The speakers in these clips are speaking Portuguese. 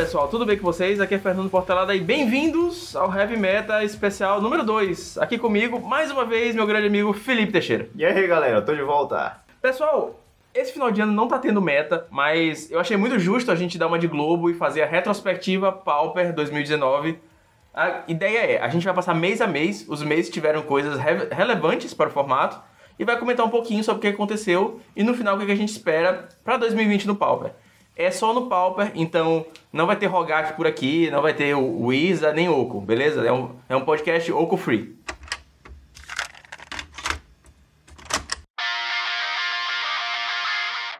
pessoal, tudo bem com vocês? Aqui é Fernando Portelada e bem-vindos ao Heavy Meta especial número 2. Aqui comigo, mais uma vez, meu grande amigo Felipe Teixeira. E aí, galera, tô de volta. Pessoal, esse final de ano não tá tendo meta, mas eu achei muito justo a gente dar uma de Globo e fazer a retrospectiva Pauper 2019. A ideia é, a gente vai passar mês a mês, os meses tiveram coisas re relevantes para o formato, e vai comentar um pouquinho sobre o que aconteceu e no final o que a gente espera para 2020 no Pauper é só no Pauper, então não vai ter Rogak por aqui, não vai ter o Isa nem Oco, beleza? É um, é um podcast Oco Free.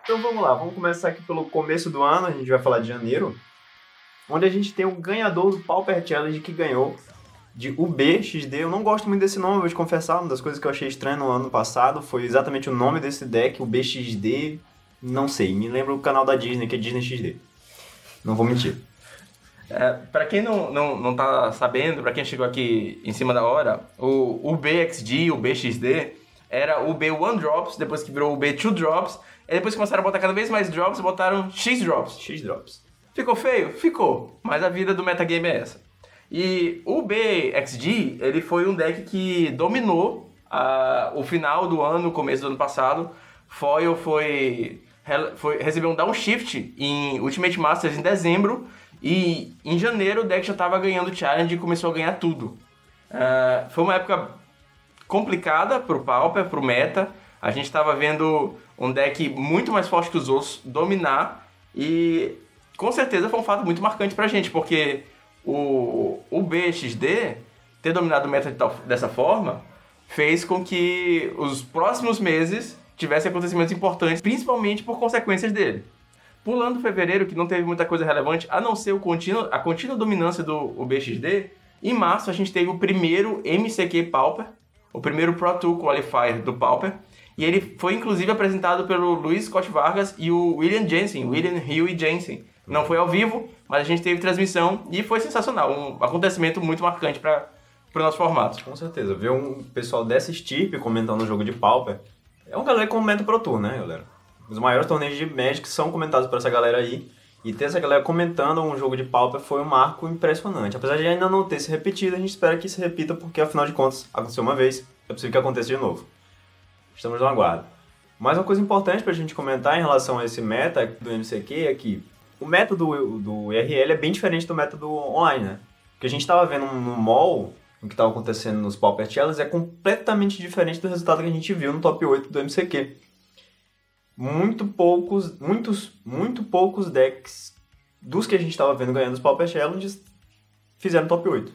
Então vamos lá, vamos começar aqui pelo começo do ano, a gente vai falar de janeiro, onde a gente tem o ganhador do Pauper Challenge que ganhou de UBXD. Eu não gosto muito desse nome, vou te confessar, uma das coisas que eu achei estranho no ano passado foi exatamente o nome desse deck, o BXD. Não sei, me lembra o canal da Disney, que é Disney XD. Não vou mentir. É, para quem não, não, não tá sabendo, para quem chegou aqui em cima da hora, o, BXD, o BXD, era o B One Drops, depois que virou o B Two Drops, e depois que começaram a botar cada vez mais drops, botaram X Drops. X Drops. Ficou feio? Ficou. Mas a vida do metagame é essa. E o BXD, ele foi um deck que dominou uh, o final do ano, começo do ano passado. Foil foi foi, recebeu um downshift em Ultimate Masters em dezembro e em janeiro o deck já estava ganhando challenge e começou a ganhar tudo. Uh, foi uma época complicada pro Pauper, pro meta. A gente estava vendo um deck muito mais forte que os outros dominar e com certeza foi um fato muito marcante pra gente, porque o, o BXD ter dominado o meta de tal, dessa forma fez com que os próximos meses tivesse acontecimentos importantes, principalmente por consequências dele. Pulando fevereiro, que não teve muita coisa relevante, a não ser contínuo, a contínua dominância do BXD, em março a gente teve o primeiro MCQ Pauper, o primeiro Pro Tour Qualifier do Pauper, e ele foi inclusive apresentado pelo Luiz Scott Vargas e o William Jensen, William Huey Jensen. Não foi ao vivo, mas a gente teve transmissão e foi sensacional, um acontecimento muito marcante para o nosso formato. Com certeza, ver um pessoal dessa estirpe comentando o jogo de Pauper é uma galera que comenta Pro Tour, né, galera? Os maiores torneios de Magic são comentados por essa galera aí. E ter essa galera comentando um jogo de Pauper foi um marco impressionante. Apesar de ainda não ter se repetido, a gente espera que se repita, porque afinal de contas, aconteceu uma vez, é possível que aconteça de novo. Estamos no aguardo. Mas uma coisa importante pra gente comentar em relação a esse meta do MCQ é que o método do IRL é bem diferente do método online, né? O que a gente estava vendo no mall o que estava acontecendo nos Pauper Challenge é completamente diferente do resultado que a gente viu no top 8 do MCQ. Muito poucos, muitos, muito poucos decks dos que a gente estava vendo ganhando os Pauper Challenges fizeram top 8.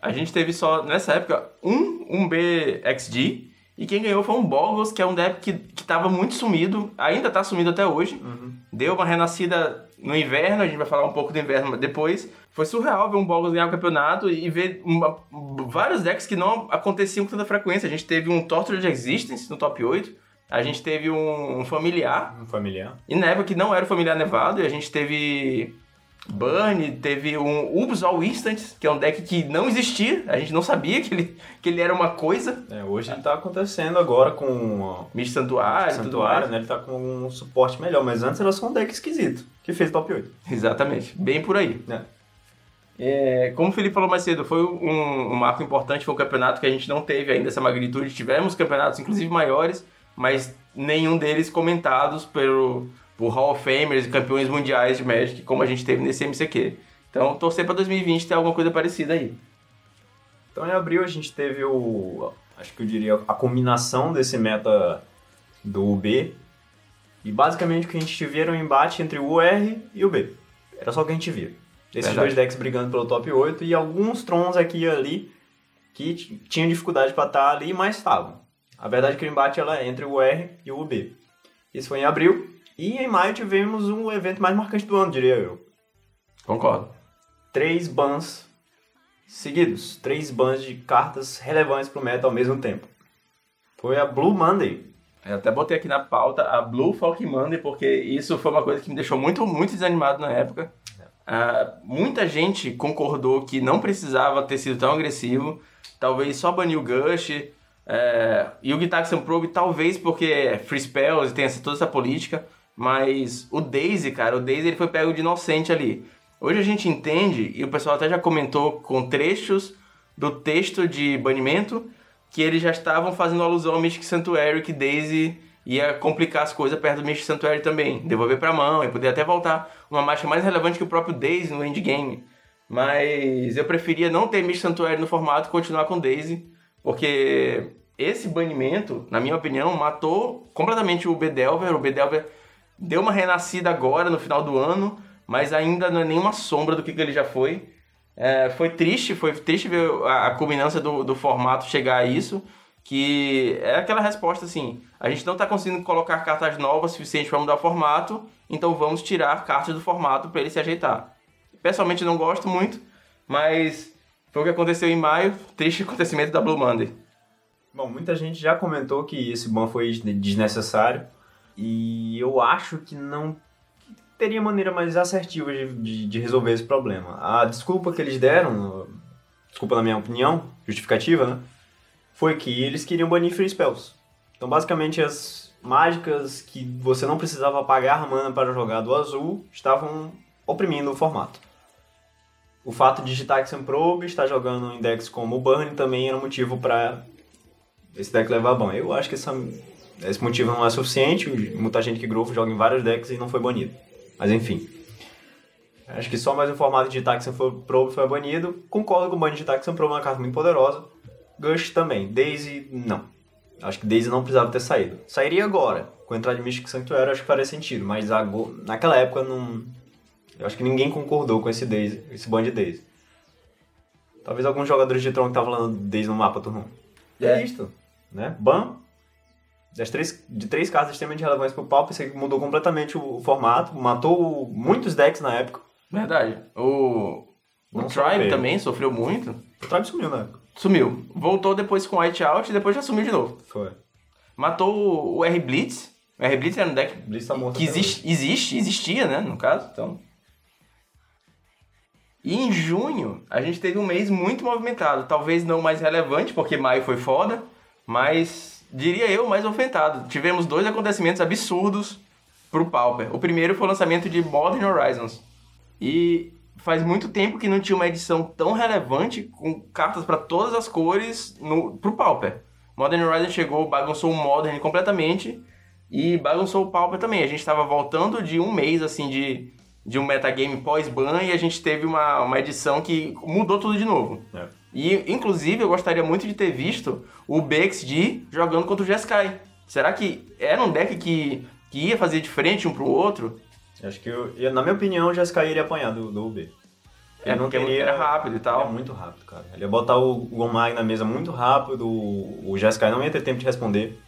A gente teve só, nessa época, um, um BXG, e quem ganhou foi um Boggles, que é um deck que, que tava muito sumido, ainda está sumido até hoje. Uhum. Deu uma renascida no inverno, a gente vai falar um pouco do inverno depois. Foi surreal ver um Boggles ganhar o campeonato e ver uma, vários decks que não aconteciam com tanta frequência. A gente teve um Tortured Existence no top 8, a gente teve um, um familiar. Um familiar. E na época que não era o familiar nevado, e a gente teve Burn, teve um Ubs All Instant, que é um deck que não existia, a gente não sabia que ele, que ele era uma coisa. É, hoje ele tá acontecendo agora com Mist Santuário, Santuário né? Ele tá com um suporte melhor, mas antes era só um deck esquisito, que fez top 8. Exatamente, bem por aí. É. É, como o Felipe falou mais cedo, foi um, um marco importante, foi um campeonato que a gente não teve ainda essa magnitude, tivemos campeonatos inclusive maiores, mas nenhum deles comentados pelo por Hall of Famers e campeões mundiais de Magic, como a gente teve nesse MCQ. Então, torcer para 2020 ter alguma coisa parecida aí. Então, em abril a gente teve o, acho que eu diria, a combinação desse meta do UB. E basicamente o que a gente via era um embate entre o UR e o B. Era só o que a gente via. Esses Verdade. dois decks brigando pelo top 8 e alguns Trons aqui e ali que tinham dificuldade para estar ali, mas estavam. A verdade é que o embate ela é entre o UR e o UB. Isso foi em abril. E em maio tivemos um evento mais marcante do ano, diria eu. Concordo. Três bans seguidos. Três bans de cartas relevantes pro meta ao mesmo tempo. Foi a Blue Monday. Eu até botei aqui na pauta a Blue Falcon Monday, porque isso foi uma coisa que me deixou muito, muito desanimado na época. Uh, muita gente concordou que não precisava ter sido tão agressivo. Talvez só banir o Gush. É, e o Gitaxian Probe, talvez porque é free spells e tem essa, toda essa política. Mas o Daisy, cara, o Daisy ele foi pego de inocente ali. Hoje a gente entende, e o pessoal até já comentou com trechos do texto de banimento, que eles já estavam fazendo alusão ao Mystic Sanctuary, que Daisy ia complicar as coisas perto do Mystic Sanctuary também. Devolver pra mão, e poder até voltar uma marcha mais relevante que o próprio Daisy no endgame. Mas eu preferia não ter Mystic Sanctuary no formato e continuar com Daisy, porque esse banimento, na minha opinião, matou completamente o Bedelver. O Bedelver deu uma renascida agora, no final do ano, mas ainda não é nenhuma sombra do que, que ele já foi. É, foi triste, foi triste ver a, a culminância do, do formato chegar a isso, que é aquela resposta assim, a gente não está conseguindo colocar cartas novas suficiente para mudar o formato, então vamos tirar cartas do formato para ele se ajeitar. Pessoalmente não gosto muito, mas foi o que aconteceu em maio, triste acontecimento da Blue Monday. Bom, muita gente já comentou que esse ban foi desnecessário e eu acho que não teria maneira mais assertiva de, de, de, resolver esse problema. A desculpa que eles deram, desculpa na minha opinião, justificativa, né? Foi que eles queriam banir free spells. Então, basicamente, as mágicas que você não precisava pagar mana para jogar do azul estavam oprimindo o formato. O fato de Gitaxian Probe estar jogando em decks como o Burn também era motivo para esse deck levar ban. Eu acho que essa, esse motivo não é suficiente. Muita gente que Growth joga em vários decks e não foi banido. Mas enfim. Acho que só mais um formato de Taxian Probe foi banido. Concordo com o ban de Taxian Probe, é uma carta muito poderosa. Gush também. Daisy, não. Acho que Daisy não precisava ter saído. Sairia agora. Com a entrada de Mystic Sanctuary, acho que faria sentido. Mas naquela época, não... Eu acho que ninguém concordou com esse Daisy, esse ban de Daisy. Talvez alguns jogadores de Tron que estavam falando Daisy no mapa turno 1. É. é isto né? Ban, das três, de três cartas extremamente relevantes pro Pauper, você mudou completamente o, o, formato, matou muitos decks na época. Verdade. O, o Tribe também sofreu muito. O Tribe sumiu na época. Sumiu. Voltou depois com White Out e depois já sumiu de novo. Foi. Matou o R-Blitz. O R-Blitz era um deck Blitz tá que existe, existe, existia, né, no caso, então... E em junho, a gente teve um mês muito movimentado. Talvez não mais relevante, porque maio foi foda mas diria eu mais ofentado. Tivemos dois acontecimentos absurdos pro Pauper. O primeiro foi o lançamento de Modern Horizons. E faz muito tempo que não tinha uma edição tão relevante com cartas para todas as cores no pro Pauper. Modern Horizons chegou, bagunçou o Modern completamente e bagunçou o Pauper também. A gente estava voltando de um mês assim de, de um metagame pós-ban e a gente teve uma, uma edição que mudou tudo de novo. É. E, inclusive, eu gostaria muito de ter visto o BXD jogando contra o Jeskai. Será que era um deck que, que ia fazer diferente um pro outro? Acho que, eu, na minha opinião, o Jeskai iria apanhar do, do UB. Ele é, não era rápido e tal. É muito rápido, cara. Ele ia botar o Gourmag na mesa muito rápido, o Jeskai não ia ter tempo de responder.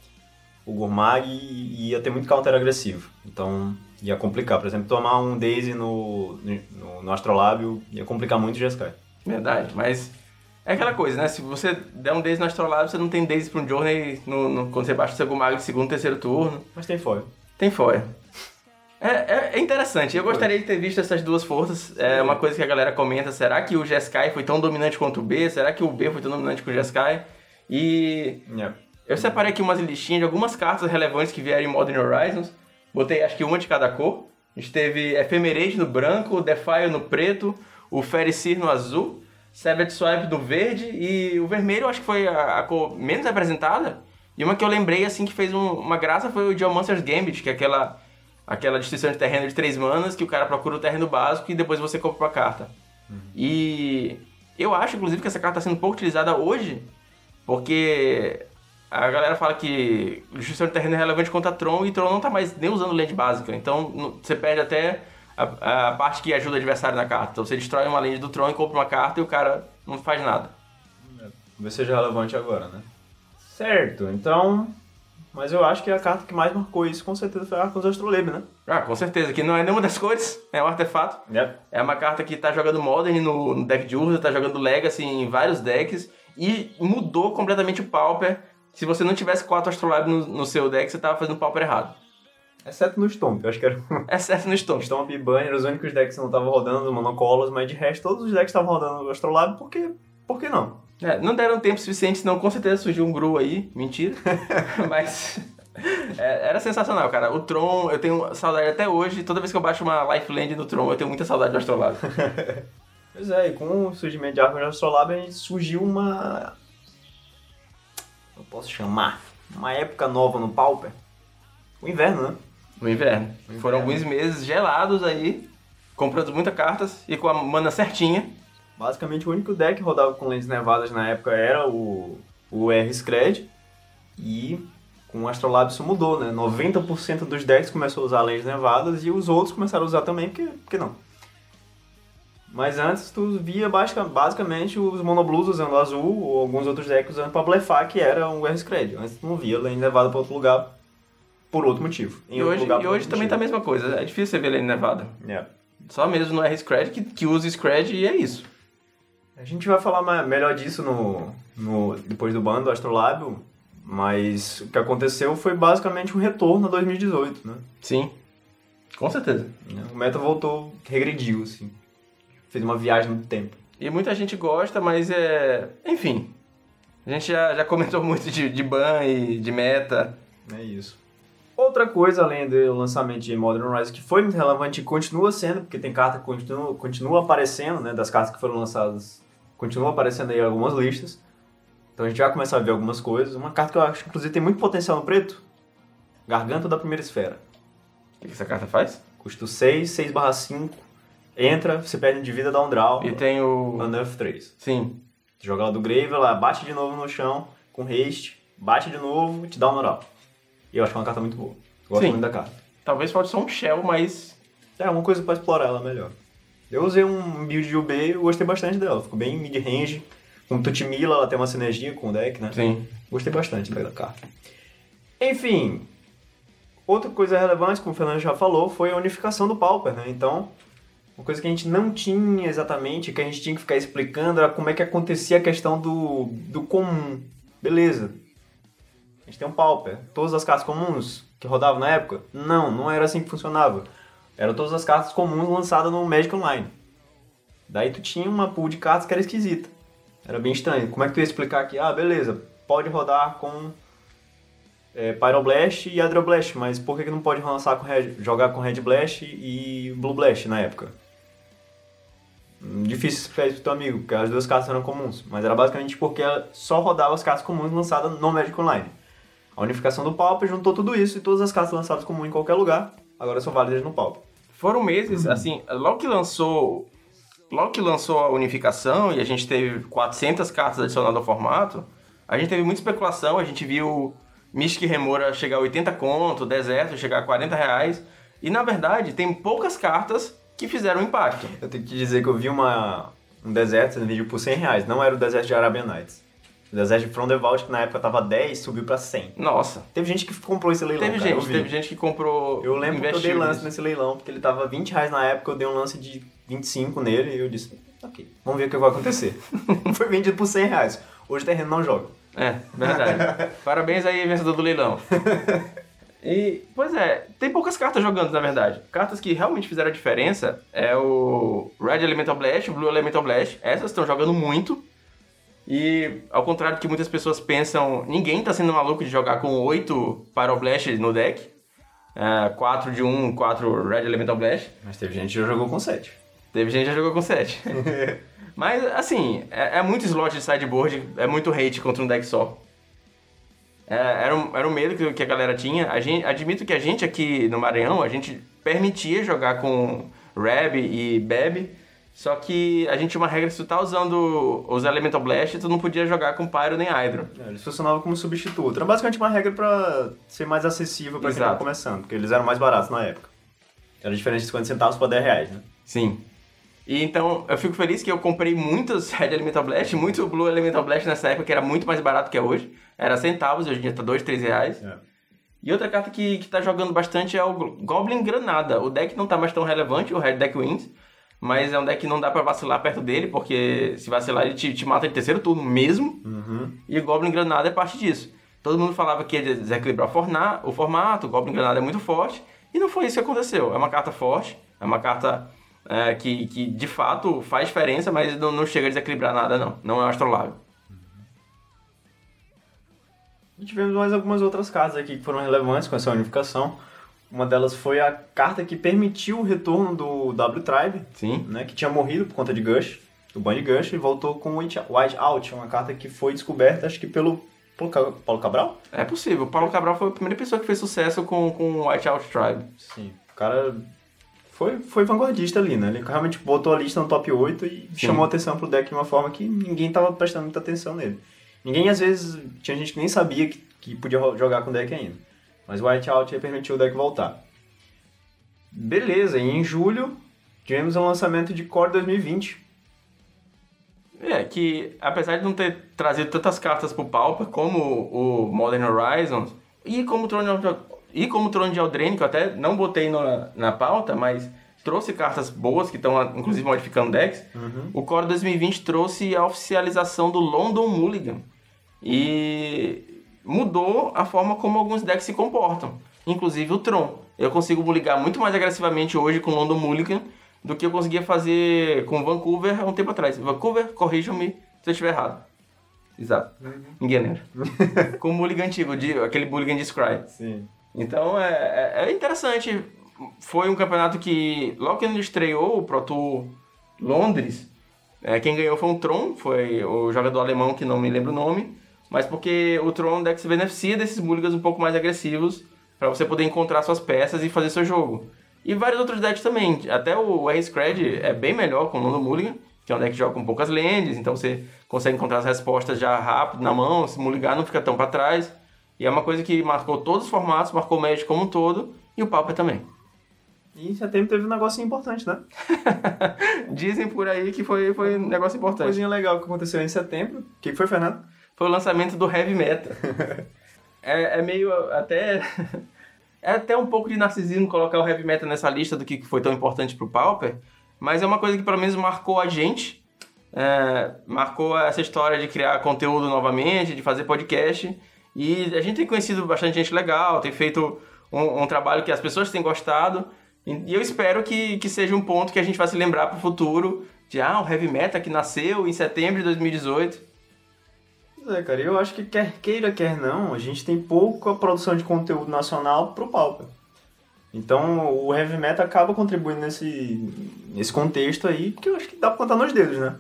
O Gourmag ia ter muito counter agressivo. Então, ia complicar. Por exemplo, tomar um Daisy no, no, no Astrolábio ia complicar muito o Jeskai. Verdade, mas é aquela coisa, né? Se você der um Daisy no Astrolabe, você não tem Daisy pra um Journey no, no, quando você baixa o seu Gumago de segundo, terceiro turno. Mas tem foil. Tem foil. É, é, é, interessante. Eu gostaria de ter visto essas duas forças. É uma coisa que a galera comenta. Será que o Jeskai foi tão dominante quanto o B? Será que o B foi tão dominante quanto o Jeskai? E... Yeah. Eu separei aqui umas listinhas de algumas cartas relevantes que vieram em Modern Horizons. Botei acho que uma de cada cor. A gente teve Ephemerate no branco, Defile no preto, o Fericir no azul, Savage Swipe do verde e o vermelho eu acho que foi a, a, cor menos representada. E uma que eu lembrei assim que fez um, uma graça foi o Geomancer's Gambit, que é aquela aquela destruição de terreno de três manas que o cara procura o terreno básico e depois você compra a carta. Uhum. E eu acho inclusive que essa carta está sendo pouco utilizada hoje, porque a galera fala que destruição de terreno é relevante contra Tron e Tron não está mais nem usando land básica. Então você perde até a, a, parte que ajuda o adversário na carta. Então você destrói uma lente do Tron e compra uma carta e o cara não faz nada. Talvez seja relevante agora, né? Certo, então. Mas eu acho que a carta que mais marcou isso com certeza foi a Arcos Astrolabe, né? Ah, com certeza, que não é nenhuma das cores, é um artefato. Yep. É uma carta que tá jogando Modern no, no deck de Urza, tá jogando Legacy em vários decks e mudou completamente o Pauper. Se você não tivesse quatro Astrolabe no, no seu deck, você tava fazendo Pauper errado. Exceto no Stomp, eu acho que era. Exceto no Stomp. Stomp e Banner, os únicos decks que não estavam rodando monocolos, mas de resto todos os decks estavam rodando o Astrolabe, porque. Por que não? É, não deram tempo suficiente, senão com certeza surgiu um Gru aí. Mentira. mas. É, era sensacional, cara. O Tron, eu tenho saudade até hoje. Toda vez que eu baixo uma Lifeland no Tron, eu tenho muita saudade do Astrolabe. Pois é, e com o surgimento de Arkham Astrolabe, a gente surgiu uma... Eu posso chamar? Uma época nova no Pauper. O inverno, né? No inverno. No Foram inverno. alguns meses gelados aí, comprando muitas cartas e com a mana certinha. Basicamente, o único deck que rodava com lentes nevadas na época era o, o R-Scred. E com o Astrolabe isso mudou, né? 90% dos decks começou a usar lentes nevadas e os outros começaram a usar também, porque, porque não? Mas antes tu via basica- basicamente os monoblues usando azul ou alguns outros decks usando pra blefar, que era um R-Scred. Antes tu não via lente nevada pra outro lugar por outro motivo. E outro hoje, e hoje também tá a motivo. mesma coisa. É difícil você ver Lane Nevada. Só mesmo no R-Scred que, que usa Scred e é isso. A gente vai falar mais, melhor disso no, no, depois do ban do Astrolábio, mas o que aconteceu foi basicamente um retorno a 2018, né? Sim. Com certeza. O meta voltou, regrediu, assim. Fez uma viagem no tempo. E muita gente gosta, mas é. Enfim. A gente já, já comentou muito de, de ban e de meta. É isso. Outra coisa, além do lançamento de Modern Rise, que foi muito relevante e continua sendo, porque tem carta que continua, continua aparecendo, né? Das cartas que foram lançadas, continua aparecendo aí algumas listas. Então a gente vai começar a ver algumas coisas. Uma carta que eu acho, inclusive, tem muito potencial no preto. Garganta da Primeira Esfera. O que que essa carta faz? Custo 6, 6 barra 5. Entra, você perde de vida, dá um draw. E tem o. Unearth 3. Sim. Joga ela do Grave, ela bate de novo no chão, com haste, bate de novo e te dá um draw. E eu acho que é uma carta muito boa. Gosto Sim. muito da carta. Talvez falte só um shell, mas. É, uma coisa pra explorar ela melhor. Eu usei um build de UB e eu gostei bastante dela. Ficou bem mid-range. Com Tutimila, ela tem uma sinergia com o deck, né? Sim. Gostei bastante da carta. Enfim, outra coisa relevante, como o Fernando já falou, foi a unificação do Pauper, né? Então, uma coisa que a gente não tinha exatamente, que a gente tinha que ficar explicando, era como é que acontecia a questão do, do comum. Beleza. A gente tem um Pauper. Todas as cartas comuns que rodavam na época? Não, não era assim que funcionava. Eram todas as cartas comuns lançadas no Magic Online. Daí tu tinha uma pool de cartas que era esquisita. Era bem estranho. Como é que tu ia explicar que, ah, beleza, pode rodar com é, Pyroblast e Hydroblast, mas por que, que não pode lançar com Red, jogar com Red Blast e Blue Blast na época? Hum, Difícil explicar isso pro teu amigo, porque as duas cartas eram comuns, mas era basicamente porque só rodava as cartas comuns lançadas no Magic Online. A unificação do Pauper juntou tudo isso e todas as cartas lançadas comuns em qualquer lugar, agora são válidas no Pauper. Foram meses, assim, logo que lançou. Logo que lançou a unificação e a gente teve 400 cartas adicionadas ao formato, a gente teve muita especulação, a gente viu Mystic Remora chegar a 80 conto, Deserto chegar a 40 reais, e na verdade tem poucas cartas que fizeram impacto. Eu tenho que te dizer que eu vi uma, um deserto no vídeo por 100 reais, não era o deserto de Arabian Nights. O de From the Vault, que na época tava 10, subiu pra 100. Nossa, Teve gente que comprou esse leilão, teve cara, gente, teve gente que comprou. Eu lembro que eu dei lance nisso. nesse leilão, porque ele tava 20 reais na época, eu dei um lance de 25 nele e eu disse, ok, vamos ver o que vai acontecer. Foi vendido por 100 reais. Hoje o terreno não joga. É, verdade. Parabéns aí, vencedor do leilão. E, pois é, tem poucas cartas jogando, na verdade. Cartas que realmente fizeram a diferença é o Red Elemental Blast, o Blue Elemental Blast. Essas estão jogando muito. E, ao contrário do que muitas pessoas pensam, ninguém tá sendo maluco de jogar com 8 Pyroblast no deck. 4 de 1, 4 Red Elemental Blast. Mas teve gente que já jogou com 7. Teve gente que já jogou com 7. Mas, assim, é, é muito slot de sideboard, é muito hate contra um deck só. É, era, um, era um medo que, que a galera tinha. A gente, admito que a gente aqui no Maranhão, a gente permitia jogar com Reb e Beb, só que a gente tinha uma regra se tu tá usando os Elemental Blast, tu não podia jogar com Pyro nem Hydro. É, Eles funcionavam como substituto. Era basicamente uma regra pra ser mais acessível pra quem tava começando, porque eles eram mais baratos na época. Era diferente de 50 centavos pra 10 reais, né? Sim. E então, eu fico feliz que eu comprei muitos Red Elemental Blast, muito Blue Elemental Blast nessa época, que era muito mais barato que é hoje. Era centavos, hoje em dia tá 2, 3 reais. É. E outra carta que, que tá jogando bastante é o Goblin Granada. O deck não tá mais tão relevante, o Red Deck Wins. Mas é um deck que não dá pra vacilar perto dele, porque se vacilar ele te, te mata de terceiro turno mesmo. Uhum. E o Goblin Granada é parte disso. Todo mundo falava que ia desequilibrar o, formato, o Goblin Granada é muito forte. E não foi isso que aconteceu. É uma carta forte, é uma carta é, que, que de fato faz diferença, mas não, não chega a desequilibrar nada não. Não é um astrolábio. E tivemos mais algumas outras cartas aqui que foram relevantes com essa unificação. Uma delas foi a carta que permitiu o retorno do W-Tribe, Sim. né, que tinha morrido por conta de Gush, do ban de Gush, e voltou com o White Out, uma carta que foi descoberta, acho que pelo Paulo Ca- Paulo Cabral? É possível. O Paulo Cabral foi a primeira pessoa que fez sucesso com, com o White Out Tribe. Sim. O cara foi, foi vanguardista ali, né? Ele realmente botou a lista no top 8 e chamou atenção pro deck de uma forma que ninguém tava prestando muita atenção nele. Ninguém, às vezes, tinha gente que nem sabia que, que podia jogar com o deck ainda. Mas o White Out aí permitiu o deck voltar. Beleza, e em julho tivemos o lançamento de Core 2020. É, que apesar de não ter trazido tantas cartas pro Pauper como o Modern Horizons e como o Throne of, e como o de Eldraine, que eu até não botei na, na pauta, mas trouxe cartas boas que estão inclusive modificando decks. O Core 2020 trouxe a oficialização do London Mulligan e mudou a forma como alguns decks se comportam, inclusive o Tron. Eu consigo ligar muito mais agressivamente hoje com o London Mulligan do que eu conseguia fazer com Vancouver há um tempo atrás. Vancouver, corrijam-me se eu estiver errado. Exato. Ninguém lembra. com o Mulligan antigo, de, aquele Mulligan de Scry. Sim. Então é, é- é interessante. Foi um campeonato que, logo que ele estreou, o Pro Tour Londres, é, quem ganhou foi um Tron, foi o jogador alemão que não me lembro o nome, mas porque o Tron deck se beneficia desses mulligans um pouco mais agressivos para você poder encontrar suas peças e fazer seu jogo. E vários outros decks também. Até o R-Scred é bem melhor com o Londo Mulligan, que é um deck que joga com poucas lands, então você consegue encontrar as respostas já rápido na mão, se mulligar não fica tão para trás. E é uma coisa que marcou todos os formatos, marcou o Magic como um todo, e o Pauper também. E em setembro teve um negocinho importante, né? Dizem por aí que foi, foi um negócio importante. Coisinha legal que aconteceu em setembro. O que foi, Fernando? Foi o lançamento do Heavy Metal. é, é meio até... É até um pouco de narcisismo colocar o Heavy Metal nessa lista do que foi tão importante pro Pauper, mas é uma coisa que pelo menos marcou a gente, é, marcou essa história de criar conteúdo novamente, de fazer podcast, e a gente tem conhecido bastante gente legal, tem feito um, um trabalho que as pessoas têm gostado, e eu espero que, que seja um ponto que a gente vai se lembrar pro futuro, de ah, o Heavy Metal que nasceu em setembro de 2018, Pois é, cara, eu acho que quer queira, quer não, a gente tem pouca produção de conteúdo nacional pro Pauper. Então o heavy metal acaba contribuindo nesse, nesse contexto aí, porque eu acho que dá pra contar nos dedos, né?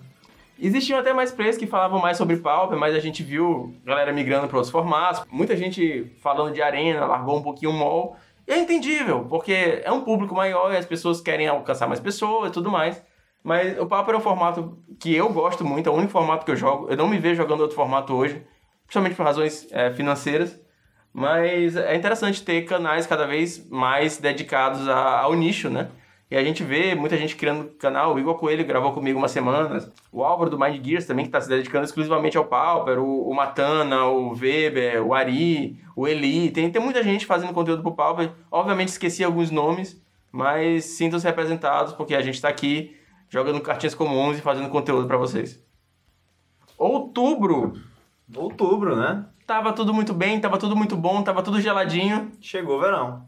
Existiam até mais players que falavam mais sobre Pauper, mas a gente viu galera migrando para outros formatos. Muita gente falando de arena, largou um pouquinho o mall. E é entendível, porque é um público maior e as pessoas querem alcançar mais pessoas e tudo mais. Mas o Pauper é um formato que eu gosto muito, é o único formato que eu jogo. Eu não me vejo jogando outro formato hoje, principalmente por razões é, financeiras. Mas é interessante ter canais cada vez mais dedicados a- ao nicho, né? E a gente vê muita gente criando canal. O Igor Coelho gravou comigo umas semanas. O Álvaro do Mind Gears também, que está se dedicando exclusivamente ao Pauper. O, o Matana, o Weber, o Ari, o Eli. Tem, tem muita gente fazendo conteúdo pro Pauper. Obviamente esqueci alguns nomes, mas sintam-se representados porque a gente está aqui jogando cartinhas comuns e fazendo conteúdo para vocês. Outubro. Outubro, né? Tava tudo muito bem, tava tudo muito bom, tava tudo geladinho. Chegou o verão.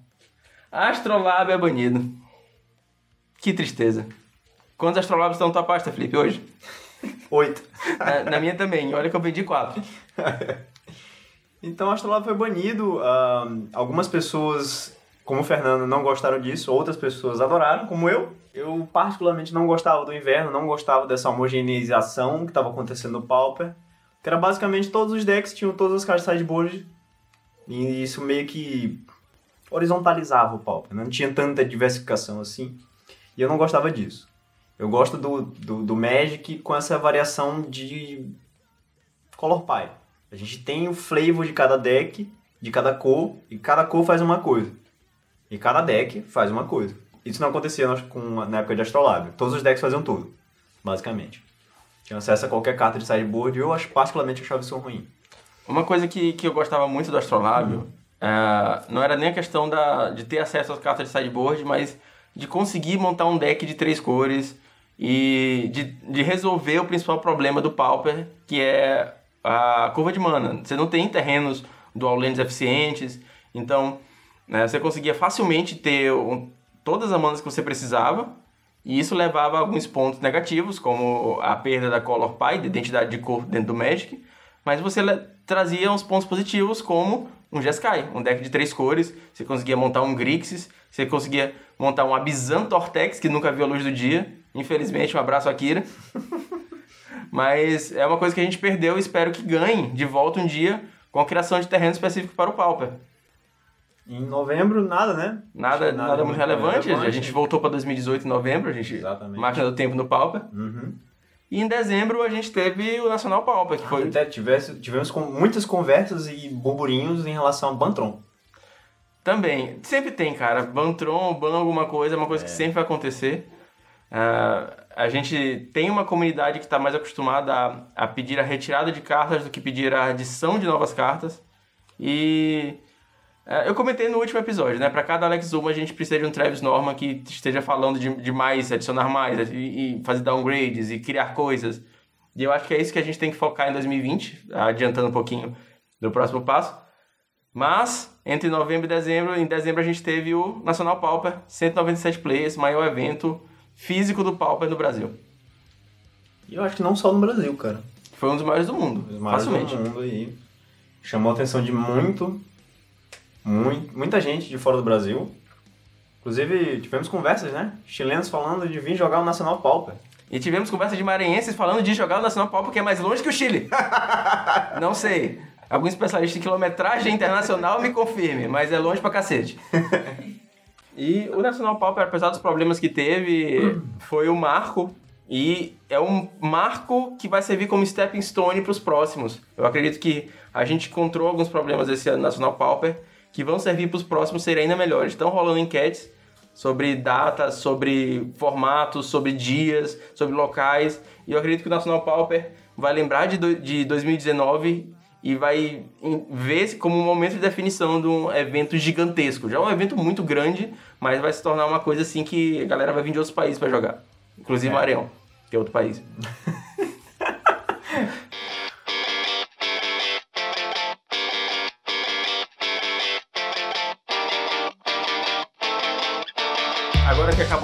Astrolab é banido. Que tristeza. Quantos Astrolabs estão na tua pasta, Felipe, hoje? Oito. Na, na minha também. Olha que eu vendi quatro. Então, o Astrolab foi banido. ah, algumas pessoas, como o Fernando, não gostaram disso. Outras pessoas adoraram, como eu. Eu, particularmente, não gostava do inverno. Não gostava dessa homogeneização que estava acontecendo no Pauper. Que era basicamente todos os decks tinham todas as cartas de sideboard. E isso meio que horizontalizava o Pauper. Não tinha tanta diversificação assim. E eu não gostava disso. Eu gosto do, do, do Magic com essa variação de color pie. A gente tem o flavor de cada deck, de cada cor, e cada cor faz uma coisa. E cada deck faz uma coisa. Isso não acontecia na- com, na época de Astrolabe. Todos os decks faziam tudo, basicamente. Tinha acesso a qualquer carta de sideboard e eu acho, particularmente achava isso ruim. Uma coisa que, que eu gostava muito do Astrolábio é, não era nem a questão da, de ter acesso às cartas de sideboard, mas de conseguir montar um deck de três cores e de, de resolver o principal problema do Pauper, que é a curva de mana. Você não tem terrenos dual lands eficientes, então né, você conseguia facilmente ter um- todas as manas que você precisava, e isso levava a alguns pontos negativos, como a perda da color pie, da identidade de cor dentro do Magic, mas você trazia uns pontos positivos, como um Jeskai, um deck de três cores. Você conseguia montar um Grixis, você conseguia montar um Abizan Tortex, que nunca viu a luz do dia. Infelizmente, um abraço, Akira. Mas é uma coisa que a gente perdeu e espero que ganhe de volta um dia com a criação de terreno específico para o Pauper. Em novembro, nada, né? Nada, nada, nada muito relevante. relevante. A gente voltou para 2018 em novembro, a gente Exatamente. máquina do tempo no Pauper. Uhum. E em dezembro a gente teve o Nacional Pauper, que foi... Até tivesse, tivemos com muitas conversas e burburinhos em relação ao Bantron. Também. Sempre tem, cara. Bantron, ban alguma coisa, é uma coisa é. que sempre vai acontecer. Uh, a gente tem uma comunidade que está mais acostumada a, a, pedir a retirada de cartas do que pedir a adição de novas cartas. E eu comentei no último episódio, né? Para cada Alex Zuma a gente precisa de um Travis Norman que esteja falando de, de mais, adicionar mais, e, e, fazer downgrades e criar coisas. E eu acho que é isso que a gente tem que focar em 2020, adiantando um pouquinho do próximo passo. Mas, entre novembro e dezembro, em dezembro a gente teve o Nacional Pauper, 197 players, maior evento físico do Pauper no Brasil. E eu acho que não só no Brasil, cara. Foi um dos maiores do mundo. Maiores facilmente. do mundo e chamou a atenção de muito, muito, muita gente de fora do Brasil. Inclusive, tivemos conversas, né? Chilenos falando de vir jogar o Nacional Pauper. E tivemos conversas de maranhenses falando de jogar o Nacional Pauper, que é mais longe que o Chile. não sei. Algum especialista em quilometragem internacional me confirme, mas é longe pra cacete. E o Nacional Pauper, apesar dos problemas que teve, foi um marco e é um marco que vai servir como stepping stone para os próximos. Eu acredito que a gente encontrou alguns problemas esse ano no Nacional Pauper que vão servir para os próximos serem ainda melhores. Estão rolando enquetes sobre datas, sobre formatos, sobre dias, sobre locais. E eu acredito que o Nacional Pauper vai lembrar de, do, de 2019 e vai ver como um momento de definição de um evento gigantesco. Já é um evento muito grande, mas vai se tornar uma coisa assim que a galera vai vir de outros países para jogar. Inclusive é. Maranhão, que é outro país.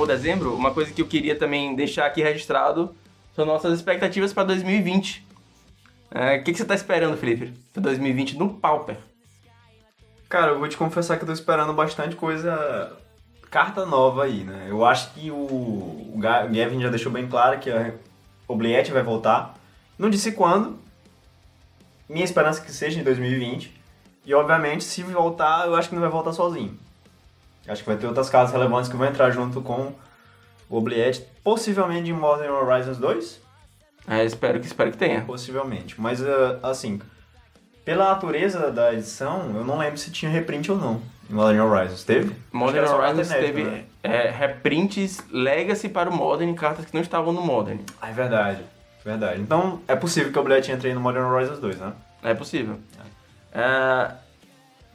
acabou dezembro, uma coisa que eu queria também deixar aqui registrado são nossas expectativas para 2020. É, o que, que você está esperando, Felipe, para 2020 no Pauper? Cara, eu vou te confessar que eu tô esperando bastante coisa. Carta nova aí, né? Eu acho que o, o Gavin já deixou bem claro que a Obliette vai voltar. Não disse quando. Minha esperança é que seja em 2020. E obviamente, se voltar, eu acho que não vai voltar sozinho. Acho que vai ter outras casas relevantes que vão entrar junto com o Obliette, possivelmente em Modern Horizons 2. É, espero que espero que tenha. Possivelmente. Mas, uh, assim, pela natureza da edição, eu não lembro se tinha reprint ou não em Modern Horizons. Teve? Modern Horizons teve né? é, reprints Legacy para o Modern, cartas que não estavam no Modern. Ah, é verdade. Verdade. Então, é possível que o Obliette entre no Modern Horizons 2, né? É possível. É. É,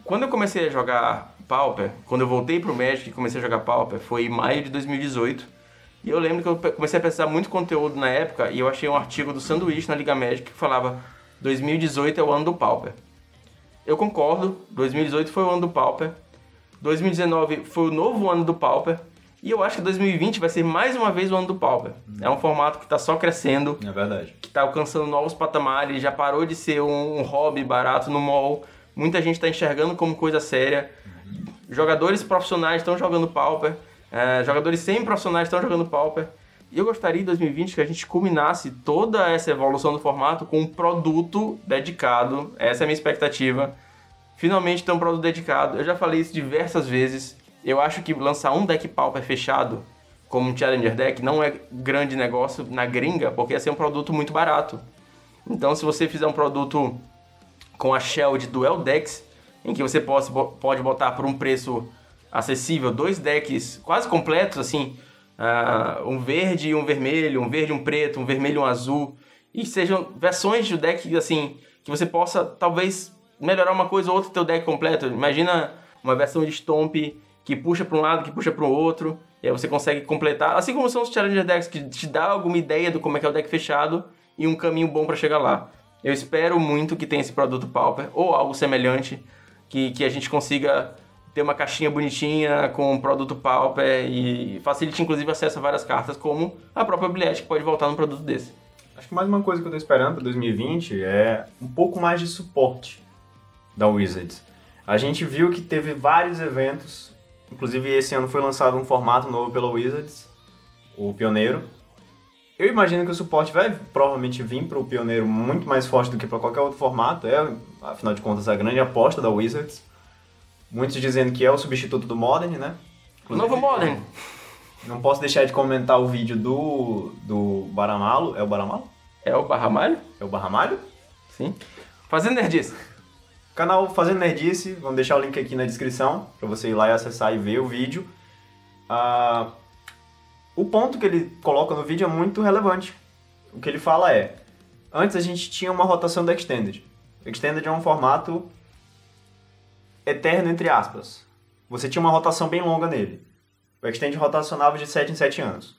quando eu comecei a jogar Pauper, quando eu voltei pro Magic e comecei a jogar Pauper, foi em maio de 2018. E eu lembro que eu comecei a pesquisar muito conteúdo na época e eu achei um artigo do Sanduíche na Liga Médica que falava 2018 é o ano do Pauper. Eu concordo, 2018 foi o ano do Pauper. 2019 foi o novo ano do Pauper. E eu acho que 2020 vai ser mais uma vez o ano do Pauper. Uhum. É um formato que está só crescendo. É verdade. Que está alcançando novos patamares, já parou de ser um, hobby barato no mall. Muita gente está enxergando como coisa séria. Uhum. Jogadores profissionais estão jogando Pauper. É, jogadores semi-profissionais estão jogando Pauper. E eu gostaria em 2020 que a gente culminasse toda essa evolução do formato com um produto dedicado. Essa é a minha expectativa. Finalmente ter um produto dedicado. Eu já falei isso diversas vezes. Eu acho que lançar um deck Pauper fechado como um Challenger Deck não é grande negócio na gringa, porque ia ser um produto muito barato. Então, se você fizer um produto com a shell de Duel Decks, em que você pode, pode botar por um preço acessível, dois decks quase completos, assim, uh, um verde e um vermelho, um verde e um preto, um vermelho e um azul, e sejam versões do deck, assim, que você possa, talvez, melhorar uma coisa ou outra do teu deck completo. Imagina uma versão de Stomp que puxa para um lado, que puxa para o outro, e aí você consegue completar, assim como são os Challenger Decks, que te dá alguma ideia do como é que é o deck fechado e um caminho bom para chegar lá. Eu espero muito que tenha esse produto Pauper, ou algo semelhante, que, que a gente consiga ter uma caixinha bonitinha com um produto Pauper e facilite inclusive acesso a várias cartas, como a própria bilhete que pode voltar num produto desse. Acho que mais uma coisa que eu tô esperando para 2020 é um pouco mais de suporte da Wizards. A gente viu que teve vários eventos, inclusive esse ano foi lançado um formato novo pela Wizards, o Pioneiro. Eu imagino que o suporte vai provavelmente vir para o Pioneiro muito mais forte do que para qualquer outro formato, é, afinal de contas, a grande aposta da Wizards. Muitos dizendo que é o substituto do Modern, né? O novo Modern. Não posso deixar de comentar o vídeo do, do Baramalo. É o Baramalo? É o Barramalho? É o Barramalho? Sim. Fazendo Nerdice. Canal Fazendo Nerdice, vamos deixar o link aqui na descrição para você ir lá e acessar e ver o vídeo. Ah, o ponto que ele coloca no vídeo é muito relevante. O que ele fala é: antes a gente tinha uma rotação do Extended. Extended é um formato eterno, entre aspas. Você tinha uma rotação bem longa nele. O Extended rotacionava de 7 em 7 anos.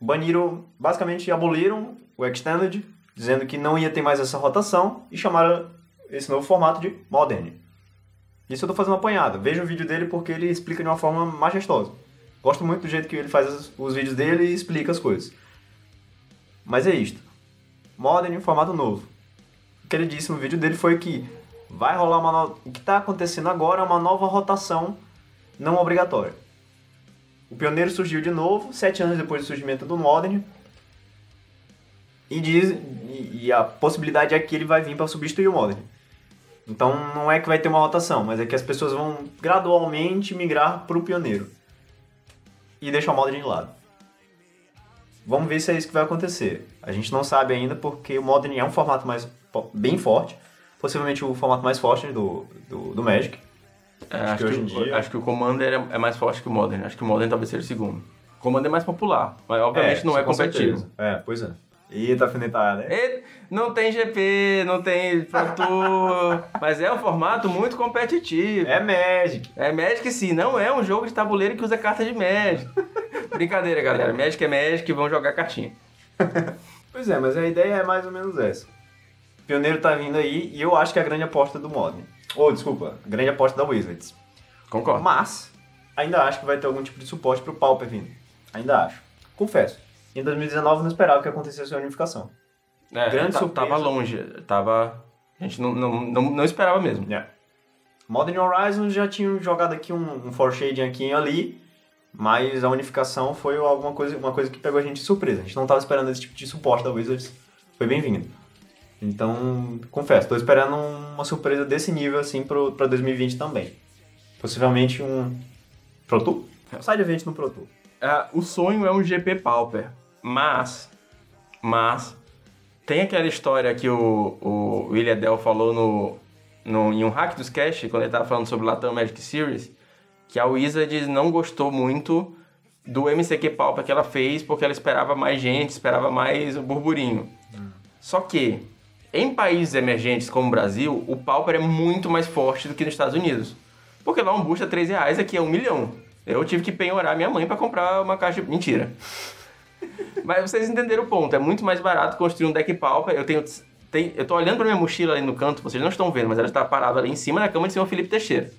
Baniram, basicamente aboliram o Extended, dizendo que não ia ter mais essa rotação e chamaram esse novo formato de Modern. Isso eu tô fazendo apanhado. Veja o vídeo dele porque ele explica de uma forma majestosa. Gosto muito do jeito que ele faz os vídeos dele e explica as coisas. Mas é isto. Modern em formato novo. O que ele disse no vídeo dele foi que vai rolar uma no... o que está acontecendo agora é uma nova rotação não obrigatória. O pioneiro surgiu de novo, sete anos depois do surgimento do Modern. E, diz, e a possibilidade é que ele vai vir para substituir o Modern. Então não é que vai ter uma rotação, mas é que as pessoas vão gradualmente migrar para o pioneiro. E deixar o Modern de lado. Vamos ver se é isso que vai acontecer. A gente não sabe ainda porque o Modern é um formato mais bem forte. Possivelmente o formato mais forte do, do, do Magic. É, acho, que hoje em dia... acho que o Commander é, é mais forte que o Modern. Acho que o Modern talvez seja o segundo. O Commander é mais popular, mas obviamente É, não é competitivo. É, pois é. Eita, alfinetada, né? Ele não tem GP, não tem Pro Tour, mas é um formato muito competitivo. É Magic. É Magic sim, não é um jogo de tabuleiro que usa carta de Magic. Brincadeira, galera. Magic é Magic, vão jogar cartinha. Pois é, mas a ideia é mais ou menos essa. O Pioneiro tá vindo aí e eu acho que é a grande aposta do Modern. Ou, desculpa, a grande aposta da Wizards. Concordo. Mas, ainda acho que vai ter algum tipo de suporte pro Pauper vindo. Ainda acho. Confesso. Em 2019 não esperava que acontecesse a unificação. É, grande surpresa. Tava longe, tava... A gente não, não, não, não esperava mesmo. É. Modern Horizons já tinham jogado aqui um, um for shading aqui e ali, mas a unificação foi alguma coisa, uma coisa que pegou a gente de surpresa. A gente não estava esperando esse tipo de suporte da Wizards. Foi bem-vindo. Então, confesso, estou esperando uma surpresa desse nível assim para 2020 também. Possivelmente um Pro Tour? Side event no Pro Tour. Ah, o sonho é um GP Pauper, mas, mas, tem aquela história que o, o William Dell falou no, no, em um hack dos Cash, quando ele tava falando sobre o Latam Magic Series, que a Wizards não gostou muito do MCQ Pauper que ela fez, porque ela esperava mais gente, esperava mais o burburinho. Só que, em países emergentes como o Brasil, o Pauper é muito mais forte do que nos Estados Unidos. Porque lá um boost é 3 reais, aqui é um milhão. Eu tive que penhorar minha mãe para comprar uma caixa. Mentira. Mas vocês entenderam o ponto. É muito mais barato construir um deck Pauper. Eu tenho... tem- eu tô olhando pra minha mochila ali no canto, vocês não estão vendo, mas ela está parada ali em cima da cama de senhor Felipe Teixeira.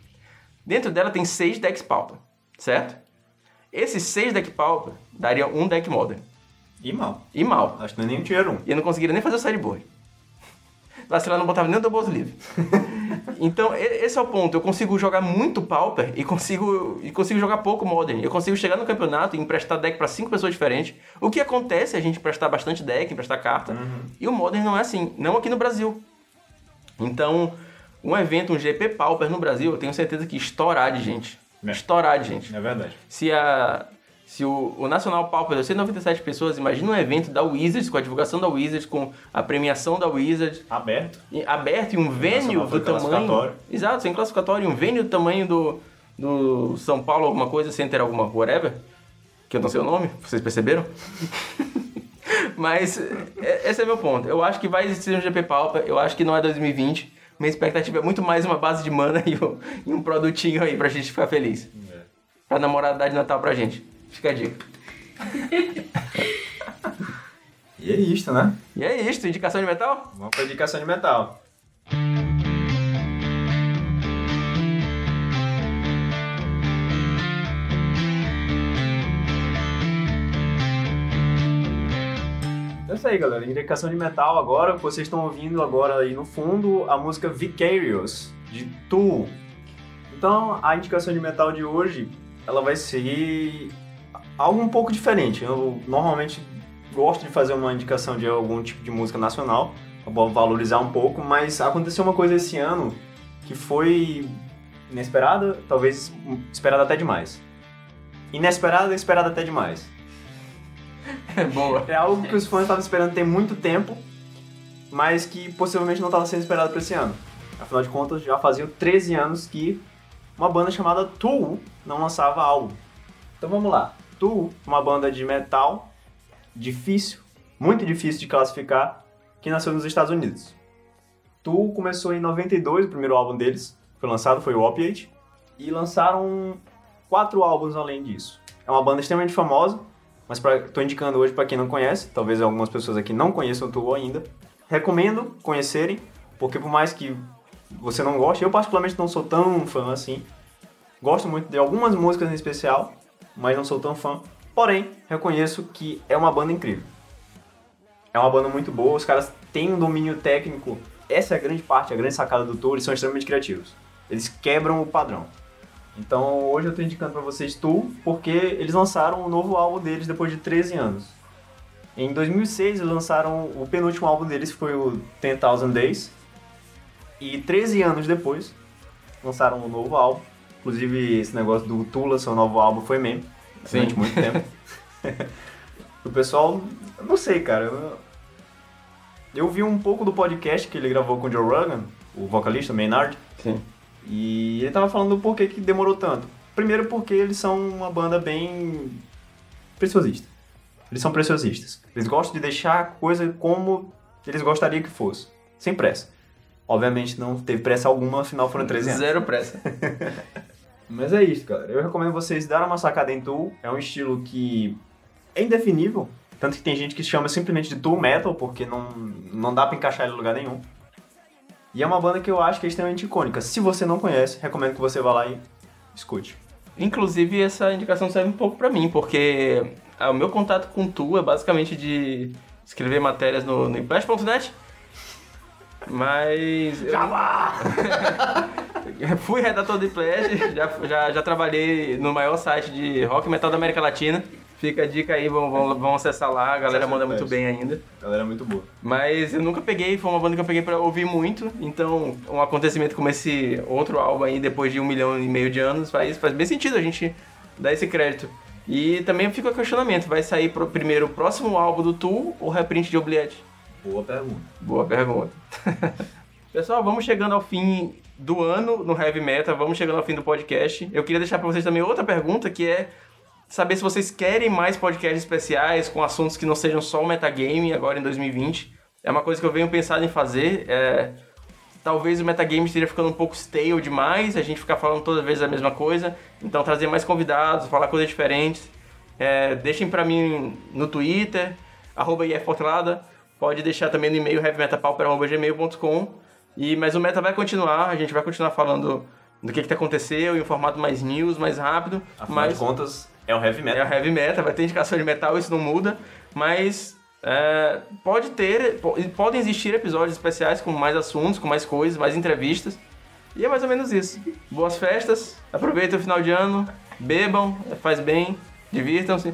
Dentro dela tem seis decks Pauper, certo? Esses seis deck Pauper dariam um deck Modern. E mal. E mal. Acho que não é nem um tier 1. E eu não conseguiria nem fazer o sideboard. Lá, não botava nem o double livre. então, esse é o ponto. Eu consigo jogar muito Pauper e consigo, e consigo jogar pouco Modern. Eu consigo chegar no campeonato e emprestar deck para cinco pessoas diferentes. O que acontece é a gente emprestar bastante deck, emprestar carta. E o Modern não é assim. Não aqui no Brasil. Então, um evento, um GP Pauper no Brasil, eu tenho certeza que estourar de gente. É. Estourar de gente. É verdade. Se, a, se o, o Nacional Pauper deu 197 pessoas, imagina um evento da Wizards, com a divulgação da Wizards, com a premiação da Wizards, Aberto. e aberto e um venue do tamanho... classificatório. Exato, sem classificatório, um venue do tamanho do, do São Paulo alguma coisa, Center alguma whatever, que eu não sei o nome, vocês perceberam? Mas é- esse é meu ponto. Eu acho que vai existir um GP Pauper, eu acho que não é 2020. Minha expectativa é muito mais uma base de mana e um, e um produtinho aí pra gente ficar feliz. Pra namorada dar de Natal pra gente. Fica a dica. E é isto, né? E é isso, indicação de metal? Vamos pra indicação de metal. É isso aí, galera. Indicação de metal agora. Vocês estão ouvindo agora aí no fundo a música Vicarious, de Tool. Então, a indicação de metal de hoje, ela vai ser algo um pouco diferente. Eu normalmente gosto de fazer uma indicação de algum tipo de música nacional, para valorizar um pouco, mas aconteceu uma coisa esse ano que foi inesperada, talvez esperada até demais. Inesperada, esperada até demais. É boa. É algo que os fãs estavam esperando tem muito tempo, mas que possivelmente não estava sendo esperado para esse ano. Afinal de contas, já faziam 13 anos que uma banda chamada Tool não lançava álbum. Então vamos lá. Tool, uma banda de metal difícil, muito difícil de classificar, que nasceu nos Estados Unidos. Tool começou em 92, o primeiro álbum deles foi lançado, foi o Opiate, e lançaram quatro álbuns além disso. É uma banda extremamente famosa, mas estou indicando hoje para quem não conhece, talvez algumas pessoas aqui não conheçam o Tool ainda. Recomendo conhecerem, porque por mais que você não goste, eu particularmente não sou tão fã assim. Gosto muito de algumas músicas em especial, mas não sou tão fã. Porém, reconheço que é uma banda incrível. É uma banda muito boa, os caras têm um domínio técnico. Essa é a grande parte, a grande sacada do tour, eles são extremamente criativos. Eles quebram o padrão. Então hoje eu estou indicando para vocês Tool, porque eles lançaram o um novo álbum deles depois de 13 anos. Em 2006 eles lançaram o penúltimo álbum deles, foi o 10,000 Days. E 13 anos depois lançaram um novo álbum. Inclusive esse negócio do Tula, seu novo álbum, foi meme. Durante muito tempo. o pessoal, eu não sei, cara. Eu, eu vi um pouco do podcast que ele gravou com o Joe Rogan, o vocalista, Maynard. Sim. E ele tava falando do porquê que demorou tanto. Primeiro porque eles são uma banda bem preciosista. Eles são preciosistas. Eles gostam de deixar a coisa como eles gostariam que fosse, sem pressa. Obviamente não teve pressa alguma, afinal foram 13 anos. Zero pressa. Mas é isso, galera. Eu recomendo vocês darem uma sacada em Tool. É um estilo que é indefinível. Tanto que tem gente que chama simplesmente de Tool Metal, porque não, não dá pra encaixar ele em lugar nenhum. E é uma banda que eu acho que é extremamente icônica. Se você não conhece, recomendo que você vá lá e escute. Inclusive, essa indicação serve um pouco para mim, porque o meu contato com tu é basicamente de escrever matérias no, no. Mas. Jabá! Fui redator do Implash, já, já, já trabalhei no maior site de rock metal da América Latina. Fica a dica aí, vão, vão, vão acessar lá, a galera manda muito bem ainda. A galera é muito boa. Mas eu nunca peguei, foi uma banda que eu peguei pra ouvir muito, então um acontecimento como esse outro álbum aí, depois de um milhão e meio de anos, faz, faz bem sentido a gente dar esse crédito. E também fica o questionamento, vai sair pro, primeiro o próximo álbum do Tool ou reprint de Oubliette? Boa pergunta. Boa pergunta. Pessoal, vamos chegando ao fim do ano no Heavy Metal, vamos chegando ao fim do podcast. Eu queria deixar para vocês também outra pergunta, que é saber se vocês querem mais podcasts especiais com assuntos que não sejam só o metagame agora em 2020. É uma coisa que eu venho pensando em fazer. É... Talvez o metagame esteja ficando um pouco stale demais, a gente ficar falando toda vez a mesma coisa. Então trazer mais convidados, falar coisas diferentes. É... Deixem para mim no Twitter, arroba. Pode deixar também no e-mail heavymetapauper.gmail.com. E, mas o meta vai continuar, a gente vai continuar falando do que, que aconteceu em um formato mais news, mais rápido. Afinal mas... de contas, é o heavy metal. É o heavy metal, vai ter indicação de metal, isso não muda, mas é, pode ter, podem existir episódios especiais com mais assuntos, com mais coisas, mais entrevistas. E é mais ou menos isso. Boas festas, aproveitem o final de ano, bebam, faz bem, divirtam-se,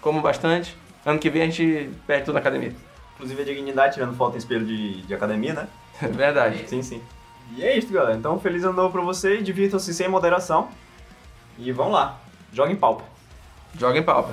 comam bastante. Ano que vem a gente perde tudo na academia. Inclusive a dignidade tirando foto em espelho de, de academia, né? Verdade. Sim, sim. E é isso, galera. Então, feliz ano novo pra vocês, divirtam-se sem moderação. E vamos lá, joguem palpa. Joguem palpa.